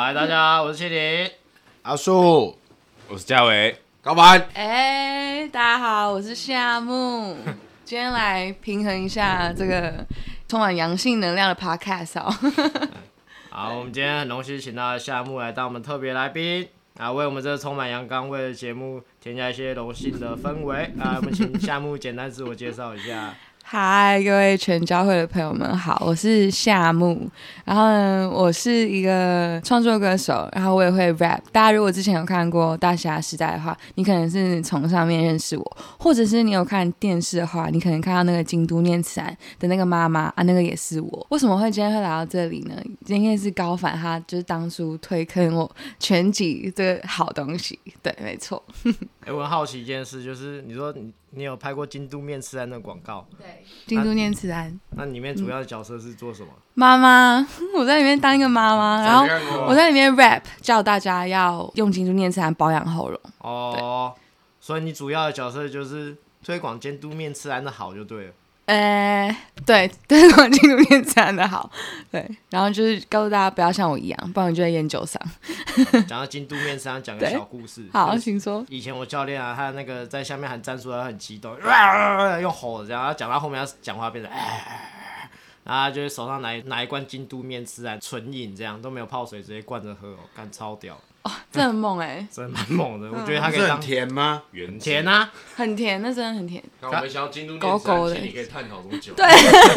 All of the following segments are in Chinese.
嗨，大家好，我是谢霆。阿树，我是嘉伟，高凡，哎、大家好，我是夏木，今天来平衡一下这个充满阳性能量的 podcast 哦。好，我们今天很荣幸请到夏木来当我们特别来宾啊，为我们这个充满阳刚味的节目添加一些柔性的氛围啊。我们请夏木简单自我介绍一下。嗨，各位全教会的朋友们好，我是夏木。然后呢，我是一个创作歌手，然后我也会 rap。大家如果之前有看过《大侠时代》的话，你可能是从上面认识我，或者是你有看电视的话，你可能看到那个京都念慈庵的那个妈妈啊，那个也是我。为什么会今天会来到这里呢？今天是高凡，他就是当初推坑我全集这个好东西。对，没错。哎、我很好奇一件事，就是你说你你有拍过京都面吃安的广告，对，京都念慈庵那里面主要的角色是做什么？妈妈，我在里面当一个妈妈，然后我在里面 rap，叫大家要用京都念慈庵保养喉咙。哦，所以你主要的角色就是推广监督念慈庵的好就对了。呃，对，对，广京都念慈庵的好，对，然后就是告诉大家不要像我一样，不然我就在烟酒嗓。讲到京都面吃安，讲个小故事。好，就是请说。以前我教练啊，他那个在下面喊战术，他很激动，啊用吼的这样，他讲到后面要讲话变成，哎，然后就是手上拿拿一罐京都面吃啊，纯饮这样都没有泡水，直接灌着喝哦，干超屌，这很猛哎、真的蛮猛的。我觉得他不是很可以当甜吗？原甜啊，很甜，那真的很甜。那我们想要京都狗狗的你可以探讨多久？对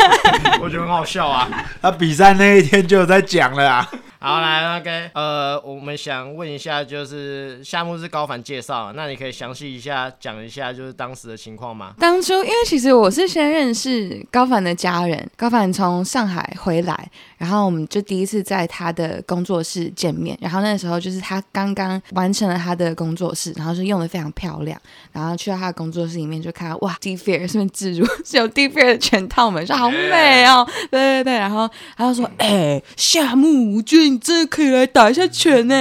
我觉得很好笑啊。他比赛那一天就有在讲了啊。好，来那个呃，我们想问一下，就是夏目是高凡介绍，那你可以详细一下讲一下，就是当时的情况吗？当初因为其实我是先认识高凡的家人，高凡从上海回来，然后我们就第一次在他的工作室见面，然后那时候就是他刚刚完成了他的工作室，然后是用的非常漂亮，然后去到他的工作室里面就看到哇 d f a i r 是不是置入 是有 d f a i r 的全套门，说好美哦，对对对，然后他就说，哎、夏木，我觉得你真的可以来打一下拳呢，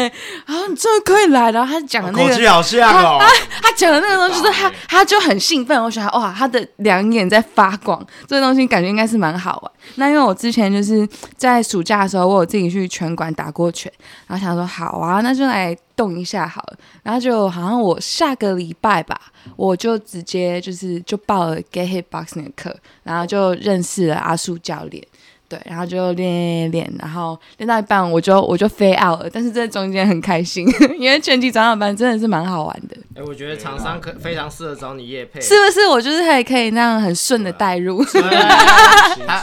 然后你真的可以来，然后他讲的那个口气好像哦。他讲的那个东西，就是他他就很兴奋，我想哇，他的两眼在发光，这个东西感觉应该是蛮好玩。那因为我之前就是在在暑假的时候，我有自己去拳馆打过拳，然后想说好啊，那就来动一下好了。然后就好像我下个礼拜吧，我就直接就是就报了 Get Hit Boxing 的课，然后就认识了阿树教练。对，然后就练练练，然后练到一半我就我就飞 out 了，但是这中间很开心，因为拳击长老班真的是蛮好玩的。哎、我觉得厂商可非常适合找你夜配，是不是我就是可以可以那样很顺的带入？他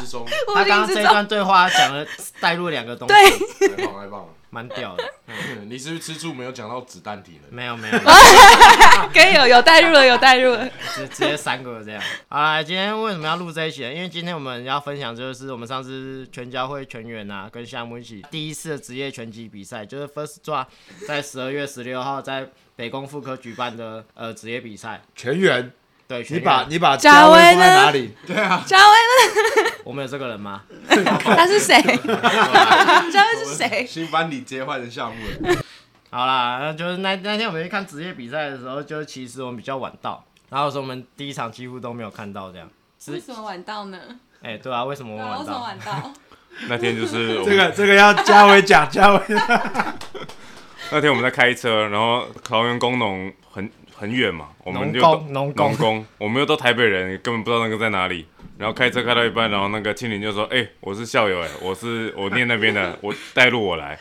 刚刚这一段对话讲了带入两个东西，对，太棒太棒了。蛮屌的。你是不是吃醋没有讲到子弹体了？没有没有，可以有有带入了，有带入了。直直接三个这样。好啦，今天为什么要录这一期呢？因为今天我们要分享就是我们上次全交会全员啊，跟夏目一起第一次的职业拳击比赛，就是 First Draw 在十二月十六号在北工妇科举办的呃职业比赛。全员，对，你把你把嘉嘉威威放在呢哪里？嘉威 呢 我们有这个人吗？他是谁？嘉威是谁？新班里接坏的项目了，好啦，那就是那那天我们去看职业比赛的时候，就其实我们比较晚到，然后说我们第一场几乎都没有看到这样。是，为什么晚到呢？哎、对啊，为什么我们晚到？晚到？那天就是我这们个这个要嘉威讲，嘉威。那天我们在开车，然后桃园工农很很远嘛，我们就农工农工，我们又都台北人，根本不知道那个在哪里。然后开车开到一半，然后那个庆林就说：“哎、我是校友，哎，我是我念那边的，我带路我来。”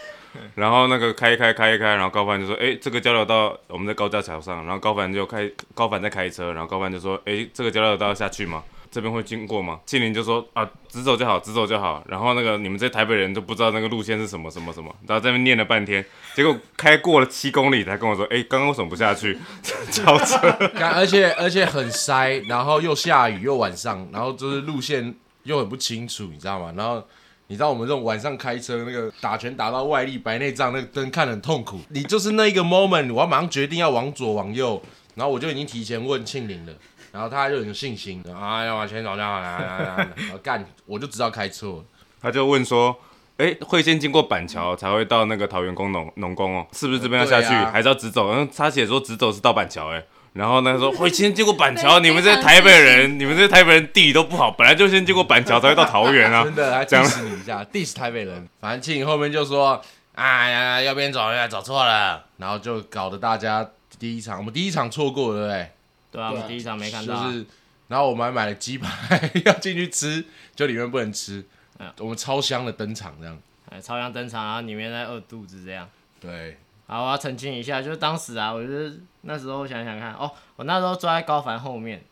然后那个开一开开一开，然后高凡就说：“哎、这个交流道我们在高架桥上。”然后高凡就开高凡在开车，然后高凡就说：“哎、这个交流道要下去吗？这边会经过吗？”庆林就说：“啊，直走就好，直走就好。”然后那个你们这台北人都不知道那个路线是什么什么什么，然后在那边念了半天，结果开过了七公里才跟我说：“哎、刚刚为什么不下去？” 超车。而且而且很塞，然后又下雨又晚上，然后就是路线又很不清楚，你知道吗？然后你知道我们这种晚上开车，那个打拳打到外力白内障，那个灯看得很痛苦。你就是那一个 moment，我要马上决定要往左往右，然后我就已经提前问庆龄了，然后他就很有信心啊，要往前走就好了，然后干，我就知道开错了。他就问说：“哎、会先经过板桥才会到那个桃园工农农工哦，是不是这边要下去，还是要直走？”然后他写说直走是到板桥，哎，然后呢他说会先经过板桥，你们这些台北人，你们这些台北人地理都不好，本来就先经过板桥才会到桃园啊 真。的，还这样 diss 你一下，diss 台北人。反正庆颖后面就说，哎呀，右边走，呀，走错了，然后就搞得大家第一场，我们第一场错过了，对不对？对啊，我们第一场没看到啊，就是，然后我们还买了鸡排 要进去吃，就里面不能吃嗯，我们超香的登场这样。哎，超香登场，然后里面在饿肚子这样。对，好，我要澄清一下，就是当时啊，我就是那时候想想看，哦，我那时候坐在高凡后面，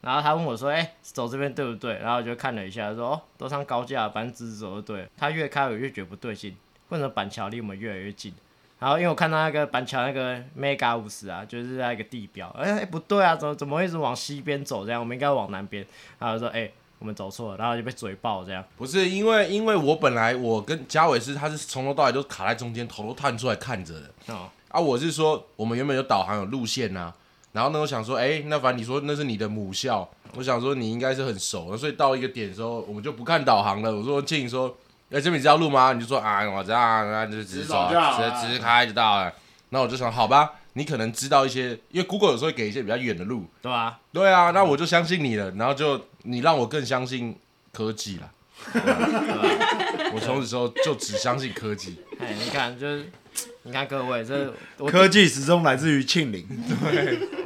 然后他问我说，哎、走这边对不对？然后我就看了一下，说，哦，都上高架，反正直直走就对了。他越开我越觉得不对劲，为什么板桥离我们越来越近？然后因为我看到那个板桥那个 mega 五十啊，就是那个地标，哎、哎不对啊，怎么怎么会一直往西边走这样？我们应该往南边。然后说，哎、我们走错了，然后就被嘴爆这样。不是因为因为我本来我跟嘉伟是他是从头到尾都卡在中间，头都探出来看着的哦，啊。我是说我们原本有导航有路线呐、然后呢我想说，哎、那反正你说那是你的母校，我想说你应该是很熟，所以到一个点的时候我们就不看导航了。我说建议说，哎、这边你知道路吗？你就说啊我知道啊，那就直走直走就好了啊，直直开就到了。那我就想，好吧，你可能知道一些，因为 Google 有时候会给一些比较远的路，对吧、对啊，那我就相信你了，然后就你让我更相信科技了。我从此之后就只相信科技。哎，你看，就是你看各位，这我科技始终来自于庆龄。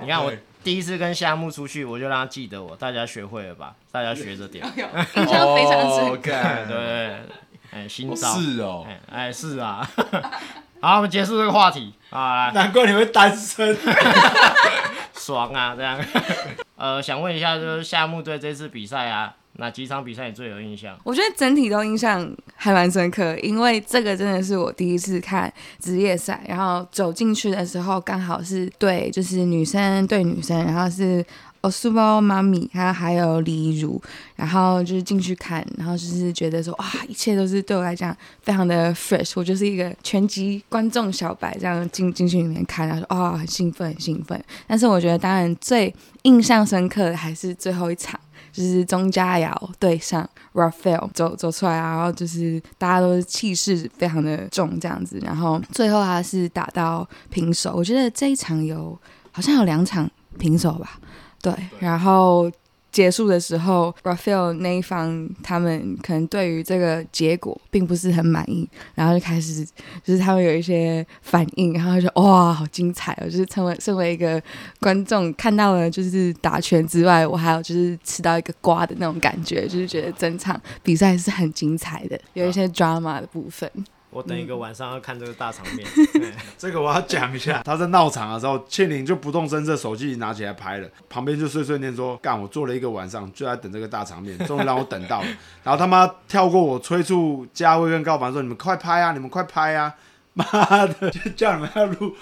你看我第一次跟夏木出去，我就让他记得我，大家学会了吧？大家学着点，印象非常深。哦对哎，新招，是哦，哎哎是啊。好，我们结束这个话题啊，难怪你会单身。爽啊，这样。呃，想问一下，就是夏木对这次比赛啊，哪几场比赛你最有印象？我觉得整体都印象还蛮深刻，因为这个真的是我第一次看职业赛，然后走进去的时候刚好是对，就是女生对女生，然后是 Osubo 妈咪，还有还有李如，然后就是进去看，然后就是觉得说哇，一切都是对我来讲非常的 fresh，我就是一个全集观众小白这样进进去里面看，然后说啊、很兴奋很兴奋，但是我觉得当然最印象深刻的还是最后一场。就是钟佳瑶对上 Raphael 走走出来，然后就是大家都是气势非常的重这样子，然后最后他是打到平手。我觉得这一场有好像有两场平手吧，对，然后。结束的时候，Raphael 那一方他们可能对于这个结果并不是很满意，然后就开始就是他们有一些反应，然后就哇好精彩哦！就是成为身为一个观众看到了就是打拳之外，我还有就是吃到一个瓜的那种感觉，就是觉得整场比赛是很精彩的，有一些 drama 的部分。我等一个晚上要看这个大场面。哎 这个我要讲一下，他在闹场的时候，庆龄就不动声色，手机拿起来拍了，旁边就碎碎念说：“干，我做了一个晚上，就在等这个大场面，终于让我等到了。”然后他妈跳过我，催促嘉威跟高凡说：“你们快拍啊，你们快拍啊！”妈的，就叫你们要录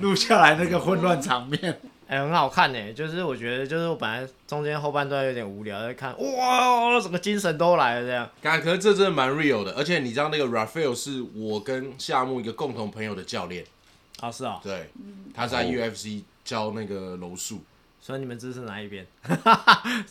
录下来那个混乱场面。哎、很好看呢，就是我觉得，就是我本来中间后半段有点无聊，在看，哇，整个精神都来了这样。感可是这真的蛮 real 的，而且你知道那个 Raphael 是我跟夏木一个共同朋友的教练，啊，是啊、对，他在 UFC 教那个柔术。所以你们支持哪一边？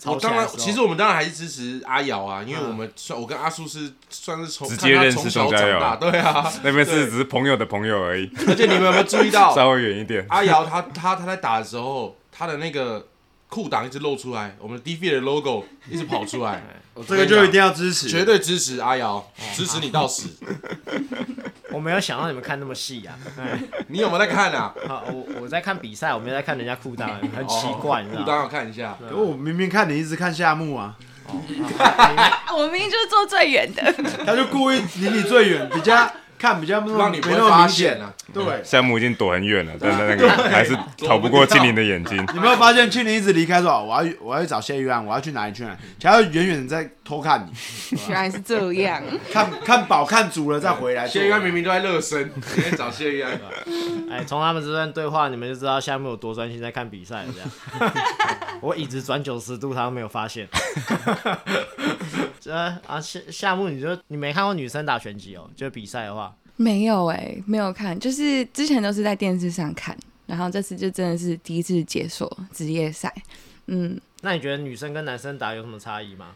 我当然，其实我们当然还是支持阿瑶啊，因为嗯我们算我跟阿叔是算是从直接认识看他从小钟嘉瑶长大，对啊，那边是只是朋友的朋友而已，而且你们有没有注意到，稍微远一点。阿瑶他他他在打的时候，他的那个裤裆一直露出来，我们 D V 的 logo 一直跑出来，这个就一定要支持，绝对支持阿瑶，支持你到死。我没有想到你们看那么细啊。哎你有没有在看啊？好，我我在看比赛，我没有在看人家裤裆，很奇怪，你知裤裆？要看一下。可我明明看你一直看夏目啊，我明明就是坐最远的，他就故意离你最远，比较看比较没让你不没那么会发明显。现啊！对，项目已经躲很远了，但是那个 还是逃不过庆林的眼睛。你没有发现庆林一直离开说哦我要我要去找谢玉安，我要去哪里去哪里，他远远的在偷看你，原来是这样。看看饱看足了再回来。谢玉安明明都在热身，今天找谢玉安。哎，从他们这段对话，你们就知道夏目有多专心在看比赛了。这样，我椅子转九十度，他都没有发现。这啊，夏夏目，你就你没看过女生打拳击哦？就比赛的话，没有哎、没有看，就是之前都是在电视上看，然后这次就真的是第一次解锁职业赛。嗯，那你觉得女生跟男生打有什么差异吗？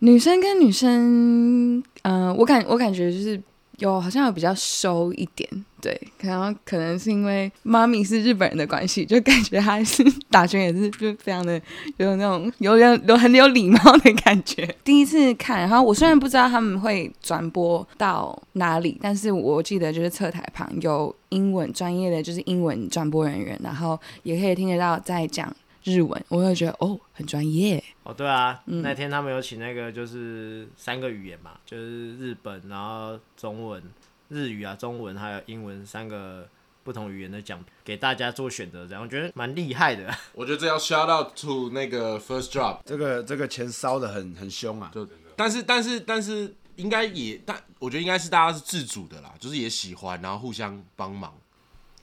女生跟女生，嗯、我感我感觉就是有好像有比较收一点，对，可能可能是因为妈咪是日本人的关系，就感觉他是打拳也是就非常的有那种有有有很有礼貌的感觉。第一次看，然后我虽然不知道他们会转播到哪里，但是我记得就是侧台旁有英文专业的就是英文转播人员，然后也可以听得到在讲日文，我会觉得哦很专业。哦，对啊，嗯那天他们有请那个就是三个语言嘛，就是日本，然后中文、日语啊、中文还有英文三个不同语言的讲给大家做选择，这样我觉得蛮厉害的。我觉得这要 shout out to 那个 First job，这个这个钱烧的很很凶啊，就但是但是但是应该也但我觉得应该是大家是自主的啦，就是也喜欢，然后互相帮忙，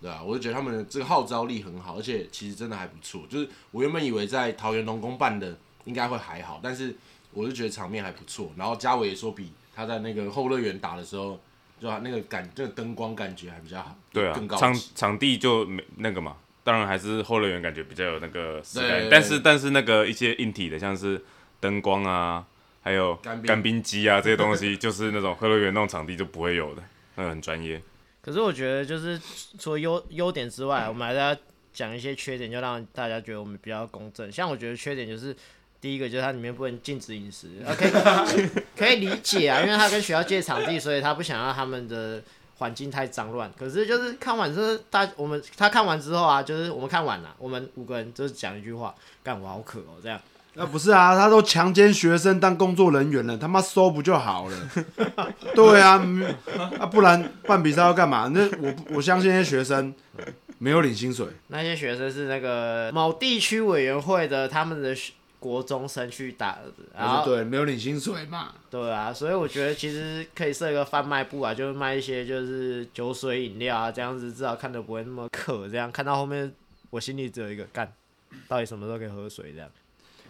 对啊，我就觉得他们的这个号召力很好，而且其实真的还不错。就是我原本以为在桃园龙宫办的应该会还好，但是我就觉得场面还不错。然后嘉伟也说比他在那个后乐园打的时候，就他那个感那个灯光感觉还比较好，对啊，场更高级。场地就没那个嘛，当然还是后乐园感觉比较有那个但是但是那个一些硬体的，像是灯光啊，还有干冰干冰机啊这些东西，就是那种后乐园那种场地就不会有的，那个很专业。可是我觉得就是除了优优点之外，我们还是要讲一些缺点，就让大家觉得我们比较公正。像我觉得缺点就是。第一个就是它里面不能禁止饮食，OK，可以理解啊，因为他跟学校借场地，所以他不想让他们的环境太脏乱。可是就是看完之后，大我们他看完之后啊，就是我们看完了，我们五个人就是讲一句话：干我好渴哦，这样。那不是啊，他都强奸学生当工作人员了，他妈收不就好了？对啊，嗯啊，不然办比赛要干嘛？那我我相信那些学生没有领薪水，那些学生是那个某地区委员会的他们的国中生去打的，然后然后对，没有领薪水嘛。对啊，所以我觉得其实可以设一个贩卖部啊，就是卖一些就是酒水饮料啊，这样子至少看着不会那么渴。这样看到后面，我心里只有一个干，到底什么时候可以喝水这样？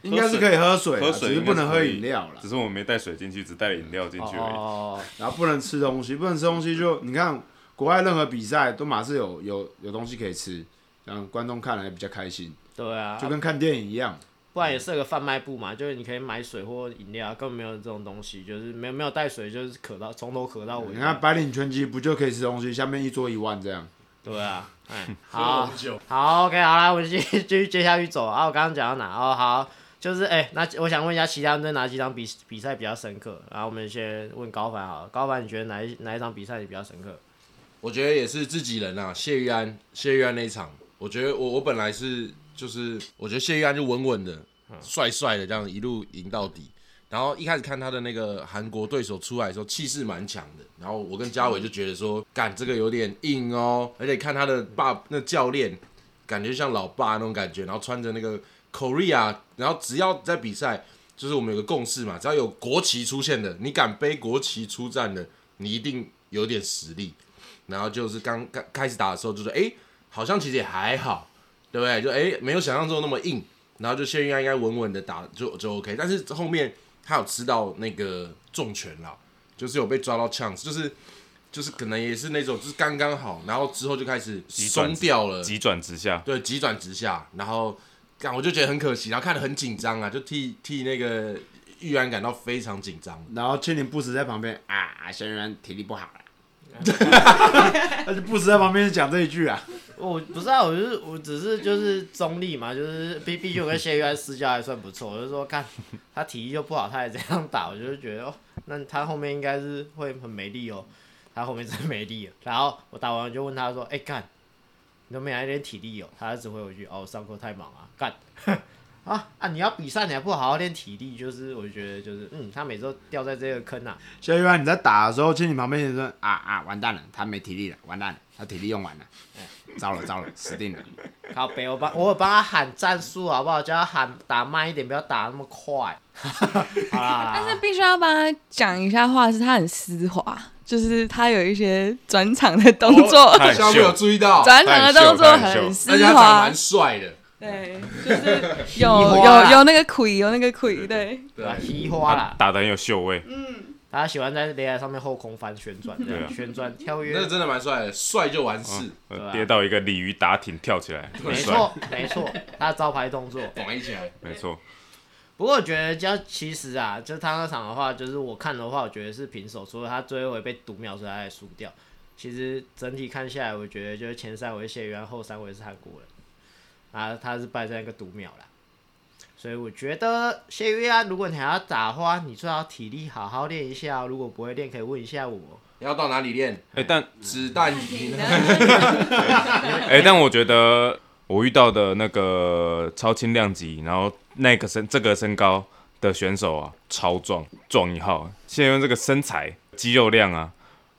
应该是可以喝水啊，喝水只是不能喝饮料了只。是我们没带水进去，只带了饮料进去而已。哦，然后不能吃东西，不能吃东西就你看国外任何比赛都马是有有有东西可以吃，让观众看了也比较开心，对啊，就跟看电影一样。不然也设个贩卖部嘛，就是你可以买水或饮料，根本没有这种东西，就是没有没有带水，就是渴到从头渴到尾。你看白领拳击不就可以吃东西，下面一桌一万这样。对啊，哎，好好，OK，好啦，我们继续继续接下去走啊。我刚刚讲到哪？哦，好，就是哎、那我想问一下，其他人对哪几场比比赛比较深刻？然后我们先问高凡好了，高凡你觉得哪一哪一场比赛你比较深刻？我觉得也是自己人啊，谢玉安，谢玉安那一场，我觉得我我本来是就是，我觉得谢玉安就稳稳的、帅帅的这样一路赢到底。然后一开始看他的那个韩国对手出来的时候，气势蛮强的。然后我跟嘉伟就觉得说，干这个有点硬哦，而且看他的爸那教练，感觉像老爸那种感觉，然后穿着那个 Korea，然后只要在比赛，就是我们有个共识嘛，只要有国旗出现的，你敢背国旗出战的，你一定有点实力。然后就是刚刚开始打的时候，就说哎、诶好像其实也还好，对不对？就哎、诶没有想象中那么硬。然后就谢玉安应该稳稳的打就就 OK，但是后面他有吃到那个重拳啦，就是有被抓到呛，就是就是可能也是那种就是刚刚好，然后之后就开始松掉了，急转直下，对，急转直下，然后干我就觉得很可惜，然后看得很紧张啊，就替替那个玉安感到非常紧张。然后千年不时在旁边啊，轩辕体力不好了，他就不时在旁边讲这一句啊。我不知道，我就是我只是就是中立嘛，就是毕毕竟我跟谢玉安私交还算不错，我就说看他体力就不好，他也这样打，我就觉得哦，那他后面应该是会很没力哦，他后面真没力了。然后我打完我就问他说，哎、干，你都没来练体力哦？他只回我一句，哦，上课太忙啊，干。啊啊！你要比赛，你还不好好练体力，就是我就觉得就是，嗯，他每次都掉在这个坑啊。小鱼啊你在打的时候，去你旁边人说啊啊，完蛋了，他没体力了，完蛋了，他体力用完了，糟了糟了，死定了。靠北，我帮我有帮他喊战术好不好？叫他喊打慢一点，不要打那么快。好啦，但是必须要帮他讲一下话，是他很丝滑，就是他有一些转场的动作，他很下面有注意到，转场的动作很丝而且他长得滑蛮，帅的，对，就是有 有有那个魁，有那个魁，对，对花啦，打的很有秀味，大家喜欢在擂台上面后空翻旋转，对啊旋转跳跃那，真的蛮帅的，帅就完事，呃对啊跌到一个鲤鱼打挺跳起来，没帅，错没错，他的招牌动作。绑一起来。没错。不过我觉得，就其实啊，就他那场的话，就是我看的话，我觉得是平手，除了他最后一回被读秒，所以他才输掉。其实整体看下来，我觉得就是前三回谢元，后三回是韩国人，啊，他是败在一个读秒啦。所以我觉得谢玉安，如果你还要打的话，你最好体力好好练一下哦。如果不会练，可以问一下我。要到哪里练？哎、但子弹体能。哎、但我觉得我遇到的那个超轻量级，然后那个身这个身高的选手啊，超壮，壮一号。现在用这个身材、肌肉量啊，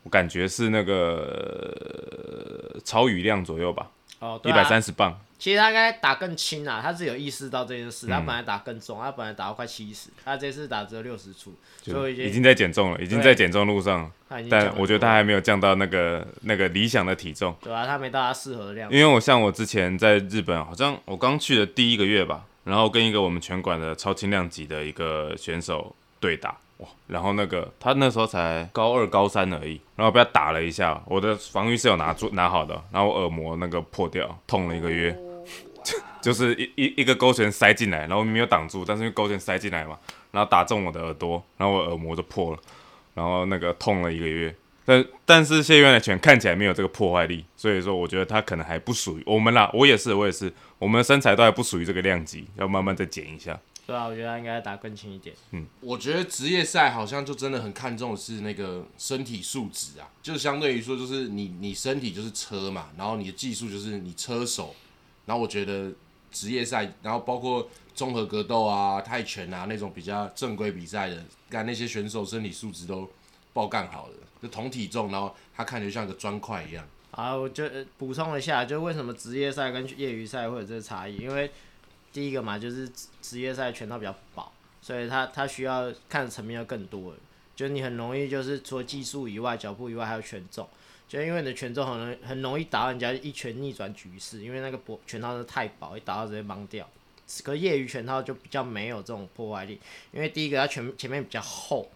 我感觉是那个呃超羽量左右吧，哦，一百三十磅。其实他应该打更轻啊，他是有意识到这件事，嗯他本来打更重，他本来打到快七十，他这次打只有六十出，所以已经已经在减重了，已经在减重路上但我觉得他还没有降到那个那个理想的体重。对啊，他没到他适合的量因。为我像我之前在日本，好像我刚去的第一个月吧，然后跟一个我们拳馆的超轻量级的一个选手对打，哇，然后那个他那时候才高二高三而已，然后被他打了一下，我的防御是有拿住拿好的，然后我耳膜那个破掉，痛了一个月，就是一一一个勾拳塞进来，然后没有挡住，但是因为勾拳塞进来嘛，然后打中我的耳朵，然后我耳膜就破了，然后那个痛了一个月。但但是谢元的拳看起来没有这个破坏力，所以说我觉得他可能还不属于我们啦。我也是，我也是，我们的身材都还不属于这个量级，要慢慢再减一下。对啊，我觉得他应该打更轻一点。嗯我觉得职业赛好像就真的很看重的是那个身体素质啊，就相对于说，就是你你身体就是车嘛，然后你的技术就是你车手，然后我觉得职业赛，然后包括综合格斗啊、泰拳啊那种比较正规比赛的，干那些选手身体素质都爆干好的，就同体重，然后他看起来就像个砖块一样。啊，我就补充一下，就为什么职业赛跟业余赛会有这个差异？因为第一个嘛，就是职业赛拳套比较薄，所以他他需要看的层面要更多。就你很容易就是除了技术以外，脚步以外还有权重，就因为你的权重很容很容易打到人家一拳逆转局势，因为那个薄拳套是太薄，一打到直接崩掉。可业余拳套就比较没有这种破坏力，因为第一个它拳前面比较厚，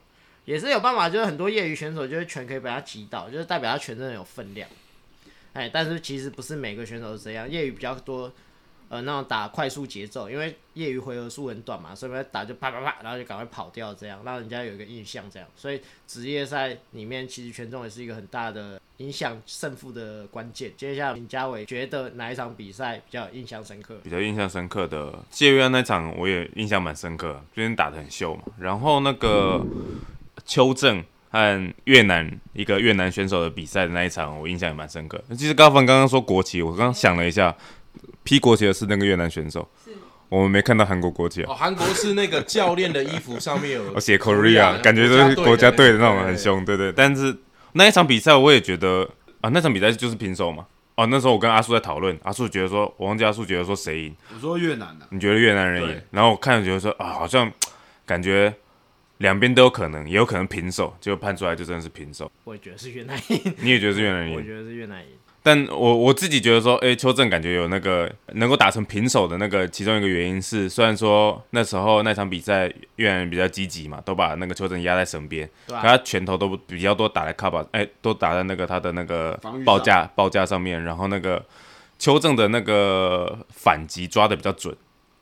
也是有办法，就是很多业余选手就是拳可以把它击倒，就是代表他拳真的有分量。哎，但是其实不是每个选手都这样，业余比较多，呃，那种打快速节奏，因为业余回合数很短嘛，所以打就啪啪啪，然后就赶快跑掉，这样让人家有一个印象，这样。所以职业赛里面其实权重也是一个很大的影响胜负的关键。接下来林家伟觉得哪一场比赛比较印象深刻？比较印象深刻的谢约那场，我也印象蛮深刻，最近打得很秀嘛。然后那个邱正和越南一个越南选手的比赛的那一场，我印象也蛮深刻。其实高凡刚刚说国旗，我刚刚想了一下，披国旗的是那个越南选手，我们没看到韩国国旗啊。哦，韩国是那个 教练的衣服上面有我写 Korea，感觉都是国家队的那种很。凶，对对。但是那一场比赛我也觉得啊，那场比赛就是平手嘛。哦，那时候我跟阿树在讨论，阿树觉得说，我忘记阿树觉得说谁赢，我说越南的、你觉得越南人赢？然后我看了觉得说啊，好像感觉两边都有可能，也有可能平手，结果判出来就真的是平手。我也觉得是越南赢，你也觉得是越南人赢？我觉得是越南赢。但我我自己觉得说，哎、邱正感觉有那个能够打成平手的那个其中一个原因是，虽然说那时候那场比赛越南人比较积极嘛，都把那个邱正压在身边，他拳头都比较多打在卡巴，哎、都打在那个他的那个报价报价上面，然后那个邱正的那个反击抓的比较准，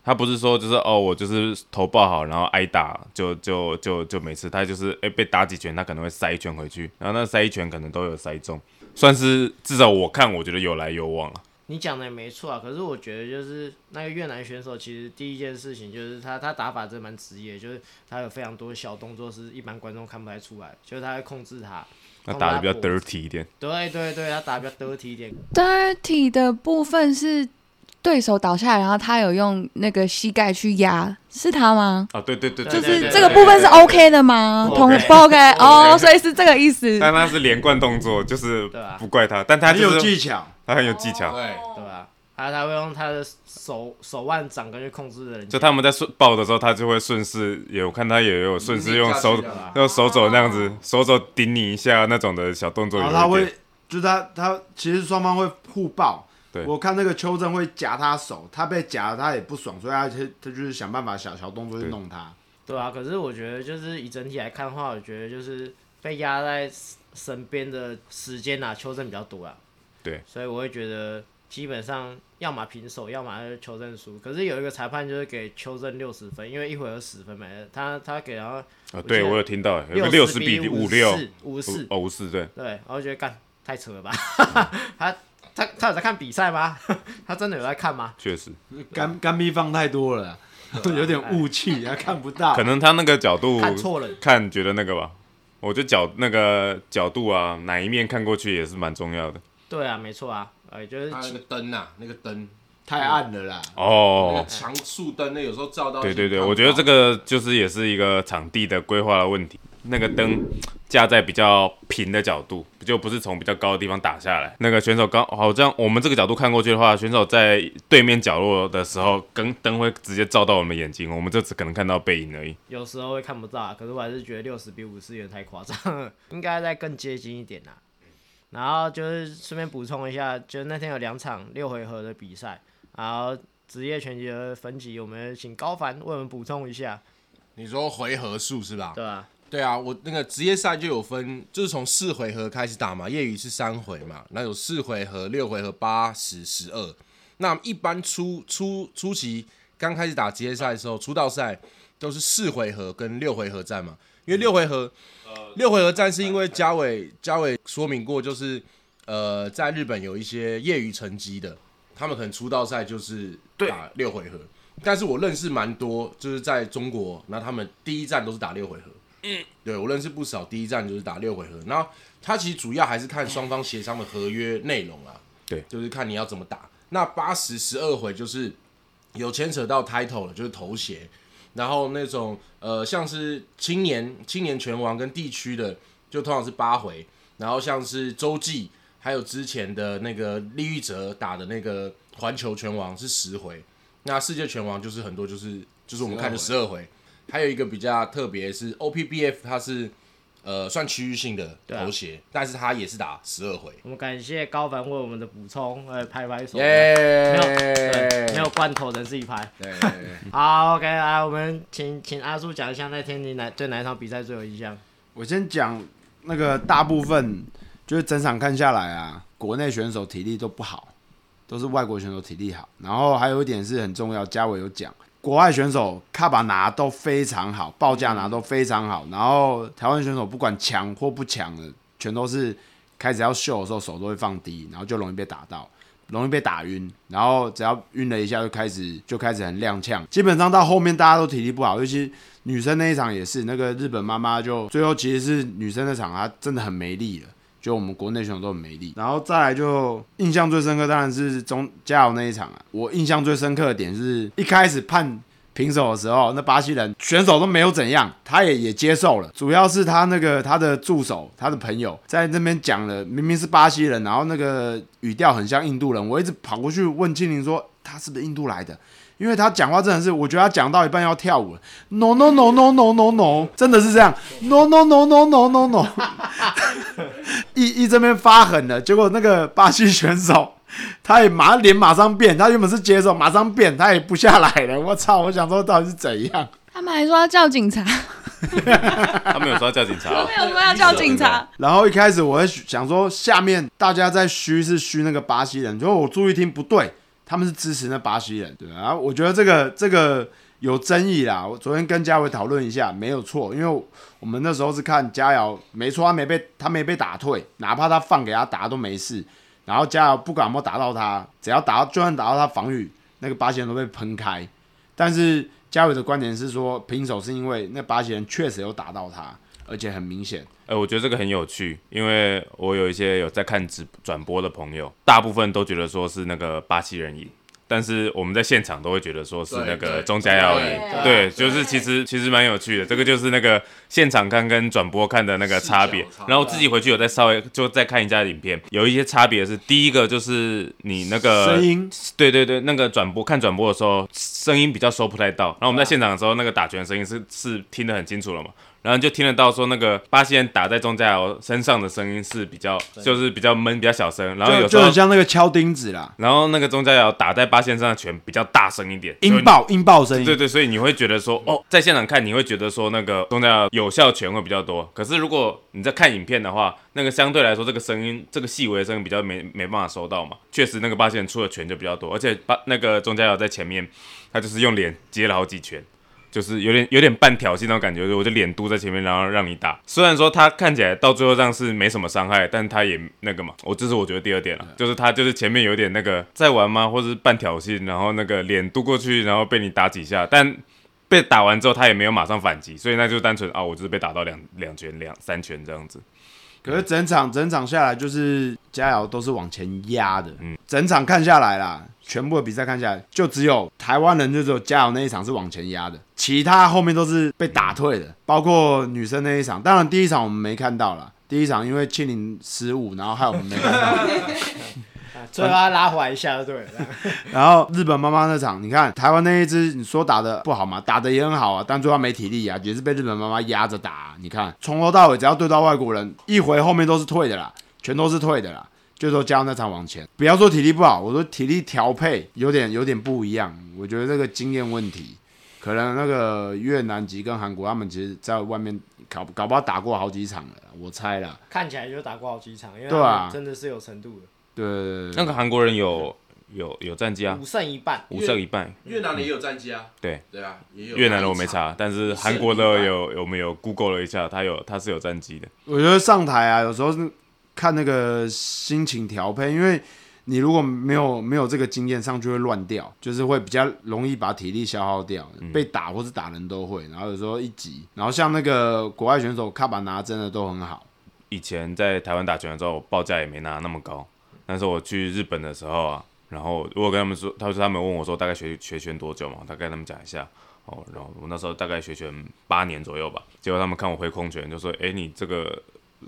他不是说就是哦我就是头抱好，然后挨打就就就就没事，他就是哎、被打几拳，他可能会塞一拳回去，然后那塞一拳可能都有塞中，算是至少我看我觉得有来有往了。你讲的也没错啊，可是我觉得就是那个越南选手，其实第一件事情就是他他打法真蛮职业，就是他有非常多小动作是一般观众看不太出来，就是他会控制他，他打的比较 dirty 一点，对对对，他打得比较 dirty 一点，dirty 的部分是对手倒下来，然后他有用那个膝盖去压，是他吗？啊对对对，就是这个部分是 OK 的吗？不同 OK 不 OK 哦，所以是这个意思。但他是连贯动作，就是不怪他，但他很有就是技巧。他很有技巧。对，对吧、他他会用他的手手腕掌根去控制人家，就他们在顺抱的时候，他就会顺势，有看他也有顺势用手用手肘那样子，手肘顶你一下那种的小动作。然后他会，就是他他其实双方会互抱。对我看那个邱正会夹他手，他被夹了他也不爽，所以他他他就是想办法小小动作去弄他。对啊，可是我觉得就是以整体来看的话，我觉得就是被压在身边的时间啊，邱正比较多啊。对，所以我会觉得基本上要么平手，要么就是邱正输。可是有一个裁判就是给邱正六十分，因为一回合十分没了，他他给然后哦，对我有听到，有个六十比五五六，五四哦五四对，对，然后觉得干太扯了吧？他他他有在看比赛吗？他真的有在看吗？确实，干干逼放太多了啦，有点雾气，还看不到。可能他那个角度看错了。看觉得那个吧，我觉得角那个角度啊，哪一面看过去也是蛮重要的。对啊，没错啊，哎，就是他那个灯呐，那个灯，太暗了啦。哦那哦个，墙树灯，那有时候照到。对对对，我觉得这个就是也是一个场地的规划的问题。那个灯架在比较平的角度，就不是从比较高的地方打下来。那个选手刚好这样，我们这个角度看过去的话，选手在对面角落的时候，跟灯会直接照到我们眼睛，我们就只可能看到背影而已。有时候会看不到啊，可是我还是觉得六十比五十有点太夸张了，应该再更接近一点啦。然后就是顺便补充一下，就是那天有两场六回合的比赛，然后职业拳击的分级，我们请高凡为我们补充一下，你说回合数是吧？对吧？对啊，我那个职业赛就有分，就是从四回合开始打嘛，业余是三回嘛，那有四回合、六回合、八十、十二。那一般初初初期刚开始打职业赛的时候，出道赛都是四回合跟六回合战嘛，因为六回合，六回合战是因为嘉伟嘉伟说明过，就是呃，在日本有一些业余成绩的，他们可能出道赛就是打六回合，但是我认识蛮多，就是在中国，那他们第一站都是打六回合。对我认识不少，第一站就是打六回合，然后他其实主要还是看双方协商的合约内容啊，对，就是看你要怎么打。那八十十二回就是有牵扯到 title 了，就是头衔，然后那种呃像是青年青年拳王跟地区的，就通常是八回，然后像是洲际，还有之前的那个李玉哲打的那个环球拳王是十回，那世界拳王就是很多就是就是我们看的十二回。还有一个比较特别是 OPBF，它是呃算区域性的头衔，但是它也是打十二回。我们感谢高凡为我们的补充，呃，拍拍手。耶、没有对，没有罐头人自己拍。对，好，OK，来，我们请请阿叔讲一下那天你哪对哪一场比赛最有印象？我先讲那个大部分，就是整场看下来啊，国内选手体力都不好，都是外国选手体力好。然后还有一点是很重要，嘉伟有讲，国外选手卡把拿都非常好，报价拿都非常好。然后台湾选手不管强或不强的，全都是开始要秀的时候手都会放低，然后就容易被打到。容易被打晕，然后只要晕了一下就开始就开始很踉跄。基本上到后面大家都体力不好，尤其女生那一场也是，那个日本妈妈就最后其实是女生那场她真的很没力了，就我们国内选手都很没力。然后再来就印象最深刻当然是中加油那一场啊，我印象最深刻的点是一开始判。平手的时候，那巴西人选手都没有怎样，他也也接受了。主要是他那个他的助手，他的朋友在那边讲了，明明是巴西人，然后那个语调很像印度人。我一直跑过去问庆龄说，他是不是印度来的？因为他讲话真的是，我觉得他讲到一半要跳舞。No no no no no no no，真的是这样。No no no no no no no，一一这边发狠了，结果那个巴西选手。他也马脸马上变，他原本是接受，马上变，他也不下来了。我操！我想说到底是怎样？他们还说要叫警察，他没有说要叫警察哦，没有说要叫警察。然后一开始我会想说，下面大家在嘘是嘘那个巴西人，结果我注意听不对，他们是支持那巴西人，对然后我觉得这个这个有争议啦。我昨天跟嘉伟讨论一下，没有错，因为我们那时候是看佳瑶，没错，他没被他没被打退，哪怕他放给他打都没事。然后佳瑶，不管有没有打到他，只要打到，就算打到他防御，那个巴西人都被喷开。但是嘉伟的观点是说，平手是因为那巴西人确实有打到他，而且很明显。呃，我觉得这个很有趣，因为我有一些有在看直转播的朋友，大部分都觉得说是那个巴西人赢。但是我们在现场都会觉得说是那个中加耀赢，对，就是其实其实蛮有趣的，这个就是那个现场看跟转播看的那个差别。然后自己回去有再稍微就再看一下影片，有一些差别是，第一个就是你那个声音，对对对，那个转播看转播的时候声音比较收不太到，然后我们在现场的时候那个打拳的声音是是听得很清楚了嘛。然后就听得到说那个巴西人打在钟嘉瑶身上的声音是比较，就是比较闷、比较小声，然后有时候就就。像那个敲钉子啦，然后那个钟嘉瑶打在巴西人身上的拳比较大声一点，音爆音爆声音。对对，所以你会觉得说，哦，在现场看你会觉得说那个钟嘉瑶有效拳会比较多。可是如果你在看影片的话，那个相对来说这个声音，这个细微的声音比较没没办法收到嘛。确实那个巴西人出的拳就比较多，而且巴那个钟嘉瑶在前面，他就是用脸接了好几拳。就是有点有点半挑衅那种感觉，我就脸嘟在前面，然后让你打。虽然说他看起来到最后这样是没什么伤害，但他也那个嘛，我这是我觉得第二点了，就是他就是前面有点那个在玩吗，或者是半挑衅，然后那个脸嘟过去，然后被你打几下，但被打完之后他也没有马上反击，所以那就单纯啊，我就是被打到两两拳、两三拳这样子。可是整场整场下来，就是佳瑶都是往前压的。嗯嗯，整场看下来啦，全部的比赛看下来，就只有台湾人就只有佳瑶那一场是往前压的，其他后面都是被打退的，包括女生那一场。当然第一场我们没看到啦，第一场因为庆龄失误，然后害我们没看到。最后他拉回来一下就对了。然后日本妈妈那场，你看台湾那一支，你说打的不好嘛？打的也很好啊，但最后没体力啊，也是被日本妈妈压着打啊、你看从头到尾，只要对到外国人，一回后面都是退的啦，全都是退的啦。就说加上那场往前，不要说体力不好，我说体力调配有点有点不一样。我觉得这个经验问题，可能那个越南籍跟韩国他们其实在外面搞搞不好打过好几场了，我猜啦。看起来就打过好几场，因为对啊真的是有程度的，对那个韩国人有有有战绩啊，五胜一半。五胜一半。越南的也有战绩啊，对。对啊，也有。越南的我没查，但是韩国的有我们有 Google 了一下，他有他是有战绩的。我觉得上台啊，有时候是看那个心情调配，因为你如果没有没有这个经验，上去会乱掉，就是会比较容易把体力消耗掉。被打或是打人都会，然后有时候一急，然后像那个国外选手卡巴拿真的都很好，以前在台湾打拳的时候，报价也没拿那么高，但是我去日本的时候啊，然后我跟他们说，他说他们问我说大概学学拳多久嘛，大概跟他们讲一下。哦，然后我那时候大概学拳八年左右吧，结果他们看我挥空拳，就说：“哎、你这个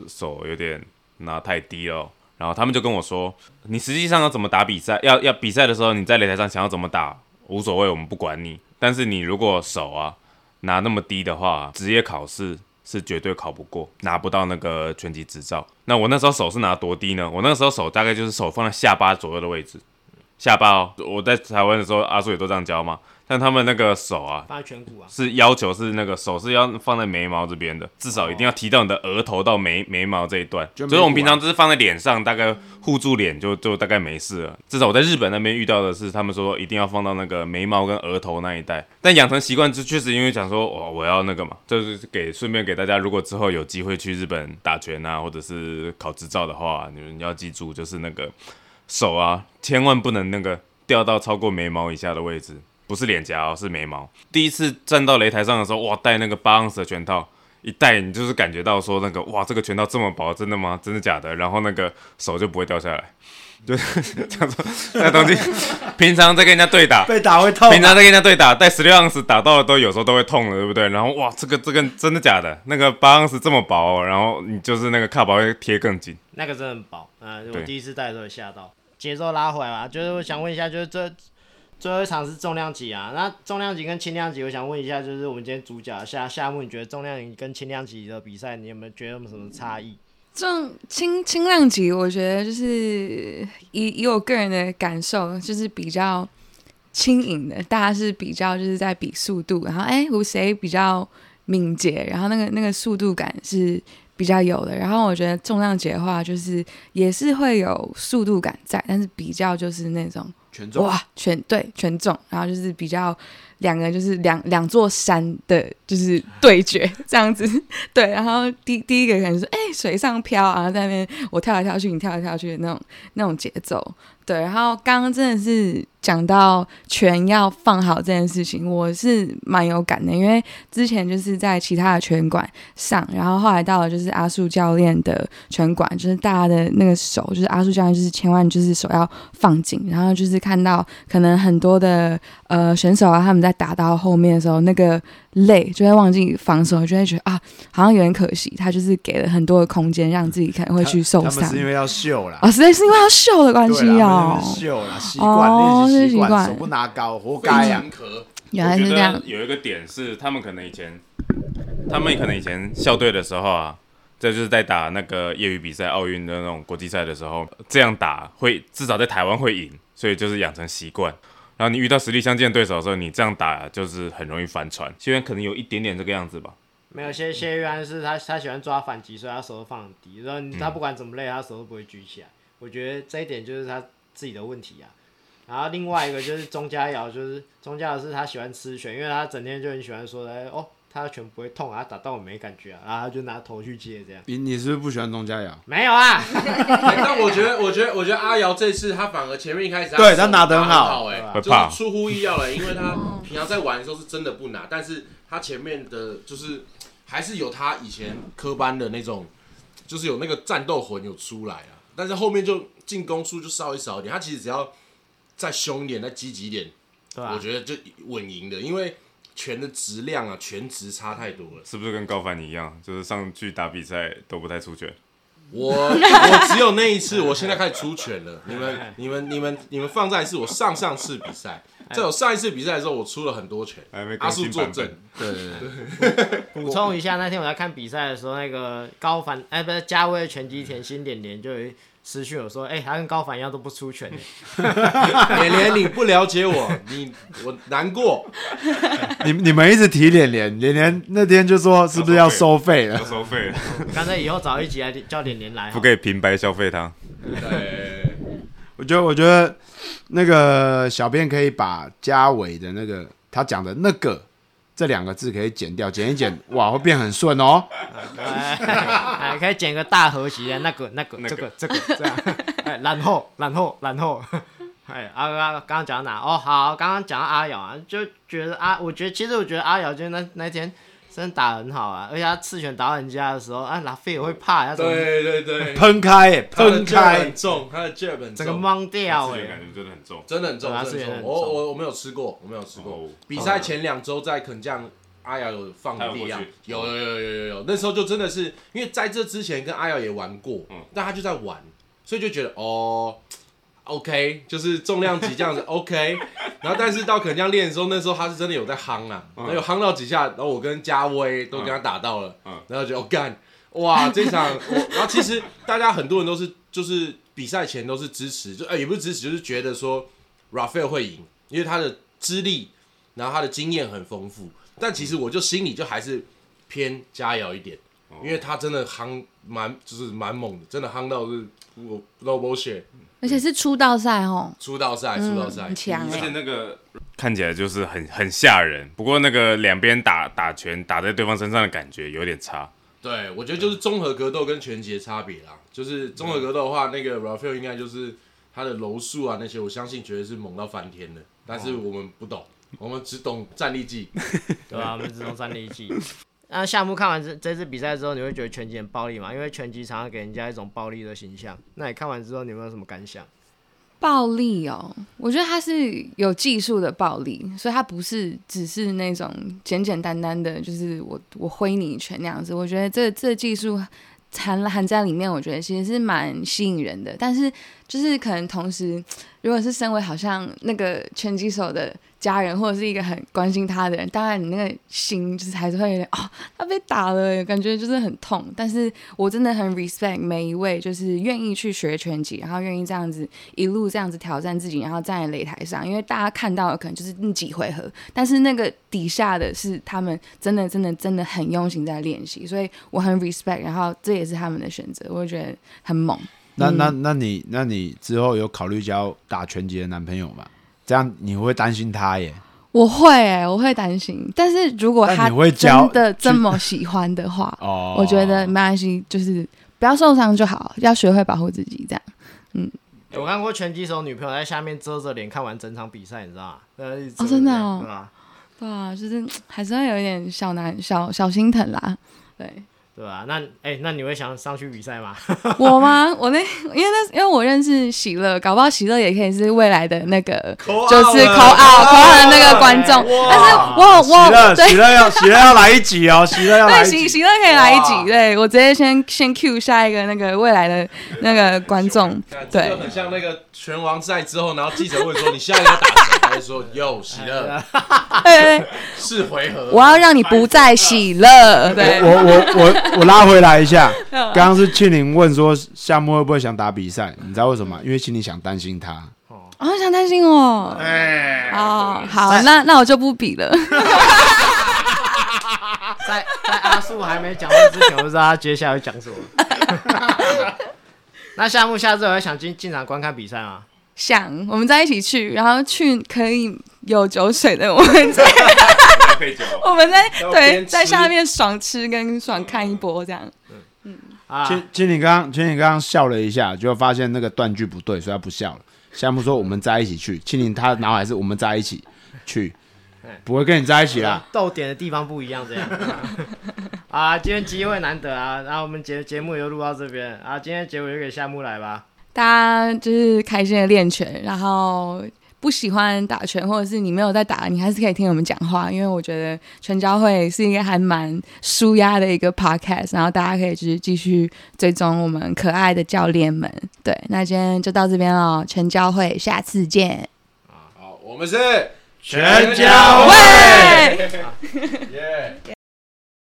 手有点拿太低了。”然后他们就跟我说：“你实际上要怎么打比赛？要要比赛的时候，你在擂台上想要怎么打无所谓，我们不管你。但是你如果手啊拿那么低的话，职业考试是绝对考不过，拿不到那个拳击执照。那我那时候手是拿多低呢？我那时候手大概就是手放在下巴左右的位置，下巴哦。我在台湾的时候，阿叔也都这样教嘛。但他们那个手啊，放在颧骨啊，是要求是那个手是要放在眉毛这边的，至少一定要提到你的额头到眉眉毛这一段。就以我们平常就是放在脸上，大概护住脸就就大概没事了。至少我在日本那边遇到的是，他们说一定要放到那个眉毛跟额头那一带。但养成习惯就确实因为想说，哦，我要那个嘛，就是给顺便给大家，如果之后有机会去日本打拳啊，或者是考执照的话，你们要记住，就是那个手啊，千万不能那个掉到超过眉毛以下的位置。不是脸颊哦，是眉毛。第一次站到擂台上的时候，哇，戴那个八盎司的拳套，一戴你就是感觉到说那个哇，这个拳套这么薄，真的吗？真的假的？然后那个手就不会掉下来，就是 这样说。那东西 平常在跟人家对打，被打会痛啊、平常在跟人家对打，带十六盎司打到的都有时候都会痛了，对不对？然后哇，这个这个真的假的？那个八盎司这么薄、哦，然后你就是那个卡薄会贴更紧。那个真的很薄。啊、我第一次戴的时候吓到，节奏拉回来吧。就是我想问一下，就是这最后一场是重量级啊，那重量级跟轻量级，我想问一下，就是我们今天主角夏夏木，你觉得重量级跟轻量级的比赛，你有没有觉得有没有什么差异？重轻轻量级，我觉得就是以以我个人的感受，就是比较轻盈的，大家是比较就是在比速度，然后哎，我谁比较敏捷，然后那个那个速度感是比较有的。然后我觉得重量级的话，就是也是会有速度感在，但是比较就是那种哇，全对全中，然后就是比较两个就是两两座山的，就是对决这样子。对，然后第第一个感觉是哎、水上漂啊，在那边我跳来跳去，你跳来跳去的那种那种节奏。对，然后刚刚真的是讲到拳要放好这件事情，我是蛮有感的，因为之前就是在其他的拳馆上，然后后来到了就是阿树教练的拳馆，就是大家的那个手，就是阿树教练就是千万就是手要放紧，然后就是看到可能很多的呃选手啊，他们在打到后面的时候，那个累就会忘记防守，就会觉得啊，好像有点可惜，他就是给了很多的空间让自己可能会去受他伤们是因为要秀啦。啊，实在是因为要秀的关系哦习惯习习惯，是习惯手不拿高，活该原来是这样。有一个点是，他们可能以前他们可能以前校队的时候啊，这就是在打那个业余比赛、奥运的那种国际赛的时候，这样打会至少在台湾会赢，所以就是养成习惯。然后你遇到实力相近的对手的时候，你这样打就是很容易翻船。谢渊可能有一点点这个样子吧。没有谢谢玉安是他他喜欢抓反击，所以他手都放很低，然后他不管怎么累，他手都不会举起来。我觉得这一点就是他自己的问题啊。然后另外一个就是钟嘉瑶，就是钟嘉瑶是他喜欢吃拳，因为他整天就很喜欢说，哎哦，他的拳不会痛啊，他打到我没感觉啊，然后他就拿头去接这样。你你是不是不喜欢钟嘉瑶？没有啊，哎 但我觉得，我觉得，我觉得阿瑶这次他反而前面一开始对他拿得很好。好，哎，就是出乎意料了，因为他平常在玩的时候是真的不拿，但是他前面的就是还是有他以前科班的那种，就是有那个战斗魂有出来啊，但是后面就进攻数就稍微少一点，他其实只要再凶一点，再积极一点，对吧、我觉得就稳赢的，因为拳的质量啊，拳质差太多了。是不是跟高凡你一样，就是上去打比赛都不太出拳？我我只有那一次，我现在开始出拳了。你们你们你们你们放在是我上上次比赛，在我上一次比赛的时候，我出了很多拳。还没阿树作证，对对对，补充一下，那天我在看比赛的时候，那个高凡哎，不是嘉威拳击田心点点就有一私讯我说，哎、他跟高凡一样都不出拳欸连连你不了解我，你我难过。你你们一直提脸脸，脸脸那天就说是不是要收费了要？收费了，干脆以后找一集来叫脸脸来，不可以平白消费他。对，我觉得我觉得那个小编可以把嘉伟的那个他讲的那个这两个字可以剪掉，剪一剪，哇，会变很顺哦。可以剪个大和谐的那个、那个、那个这个、这个这样，哎，然后、然后、然后，哎，阿阿刚刚讲到哪？哦，好，刚刚讲到阿瑶啊，就觉得啊，我觉得其实我觉得阿瑶就那那天真的打得很好啊，而且他刺拳打到人家的时候，啊，拉菲也会怕，他怎么对对对，喷开喷开。很，重，他的 jab 很整个重，懵掉哎、刺拳感觉真的很重。真的很重，真的很重。我我我没有吃过，我没有吃过。哦。比赛前两周在肯将，阿瑶有放力量有，有有有有有有，那时候就真的是因为在这之前跟阿瑶也玩过，嗯。但他就在玩，所以就觉得哦，OK，就是重量级这样子 OK，然后但是到肯将练的时候，那时候他是真的有在夯啊，然后有夯到几下，然后我跟嘉威都跟他打到了，嗯然后就哦干，哇这场 我，然后其实大家很多人都是就是比赛前都是支持，就哎、也不是支持，就是觉得说 Rafael 会赢，因为他的资历，然后他的经验很丰富。但其实我就心里就还是偏佳瑶一点，因为他真的夯蛮就是蛮猛的，真的夯到是我 no bullshit 而且是出道赛哦，出道赛出道赛很强而且那个看起来就是很很吓人，不过那个两边打打拳打在对方身上的感觉有点差。对，我觉得就是综合格斗跟拳击的差别啦。就是综合格斗的话，那个 Rafael 应该就是他的柔术啊那些，我相信绝对是猛到翻天的。但是我们不懂，我们只懂战力技。对吧、我们只懂战力技。那夏木看完这这次比赛之后，你会觉得拳击很暴力吗？因为拳击常常给人家一种暴力的形象。那你看完之后，你有没有什么感想？暴力哦，我觉得他是有技术的暴力，所以他不是只是那种简简单单的，就是我我挥你一拳那样子。我觉得这这技术含含在里面，我觉得其实是蛮吸引人的。但是就是可能同时，如果是身为好像那个拳击手的家人，或者是一个很关心他的人，当然你那个心就是还是会有点哦，他被打了，感觉就是很痛。但是我真的很 respect 每一位就是愿意去学拳击，然后愿意这样子一路这样子挑战自己，然后站在擂台上，因为大家看到的可能就是那几回合，但是那个底下的是他们真的真的真的很用心在练习，所以我很 respect，然后这也是他们的选择，我觉得很猛。那那那你那你之后有考虑交打拳击的男朋友吗？这样你会担心他耶？我会哎、我会担心，但是如果他真的这么喜欢的话，哦，我觉得没关系，就是不要受伤就好，要学会保护自己，这样。欸我看过拳击手女朋友在下面遮着脸看完整场比赛，你知道吗？哦真的哦对啊？对啊，就是还是会有一点小难小小心疼啦。对，对吧、那哎、那你会想上去比赛吗？我吗？我那因为那因为我认识喜乐，搞不好喜乐也可以是未来的那个，就是口号口号的那个观众。但是我我喜乐我喜乐要喜乐要来一集哦，喜乐要来对喜一集。喜乐可以来一集，对我直接先先 Q 下一个那个未来的 那个观众，对这个很像那个拳王赛之后，然后记者问说你下一个要打谁，他就说哟喜乐对，是回合，我要让你不再喜乐，对我我我 我拉回来一下，刚刚是庆玲问说夏木会不会想打比赛，你知道为什么吗？因为庆玲想担心他。哦，想担心哦，哎，哦，好，那那我就不比了。在在阿树还没讲完之前，我不知道他接下来会讲什么。那夏木下次还会想进进场观看比赛吗？想我们在一起去，然后去可以有酒水的，我们在配酒。我们在对在下面爽吃跟爽看一波这样。嗯啊，庆庆玲刚刚庆玲刚刚笑了一下，就发现那个断句不对，所以他不笑了。夏木说我们在一起去，庆林他脑海是我们在一起去，不会跟你在一起啦。逗点的地方不一样，这样。啊，今天机会难得啊，然后我们节节目也就录到这边啊，今天结尾就给夏木来吧。大家就是开心的练拳，然后不喜欢打拳，或者是你没有在打，你还是可以听我们讲话，因为我觉得全教会是一个还蛮舒压的一个 podcast，然后大家可以就是继续追踪我们可爱的教练们。对，那今天就到这边了，全教会，下次见，好，我们是全家喂，耶。耶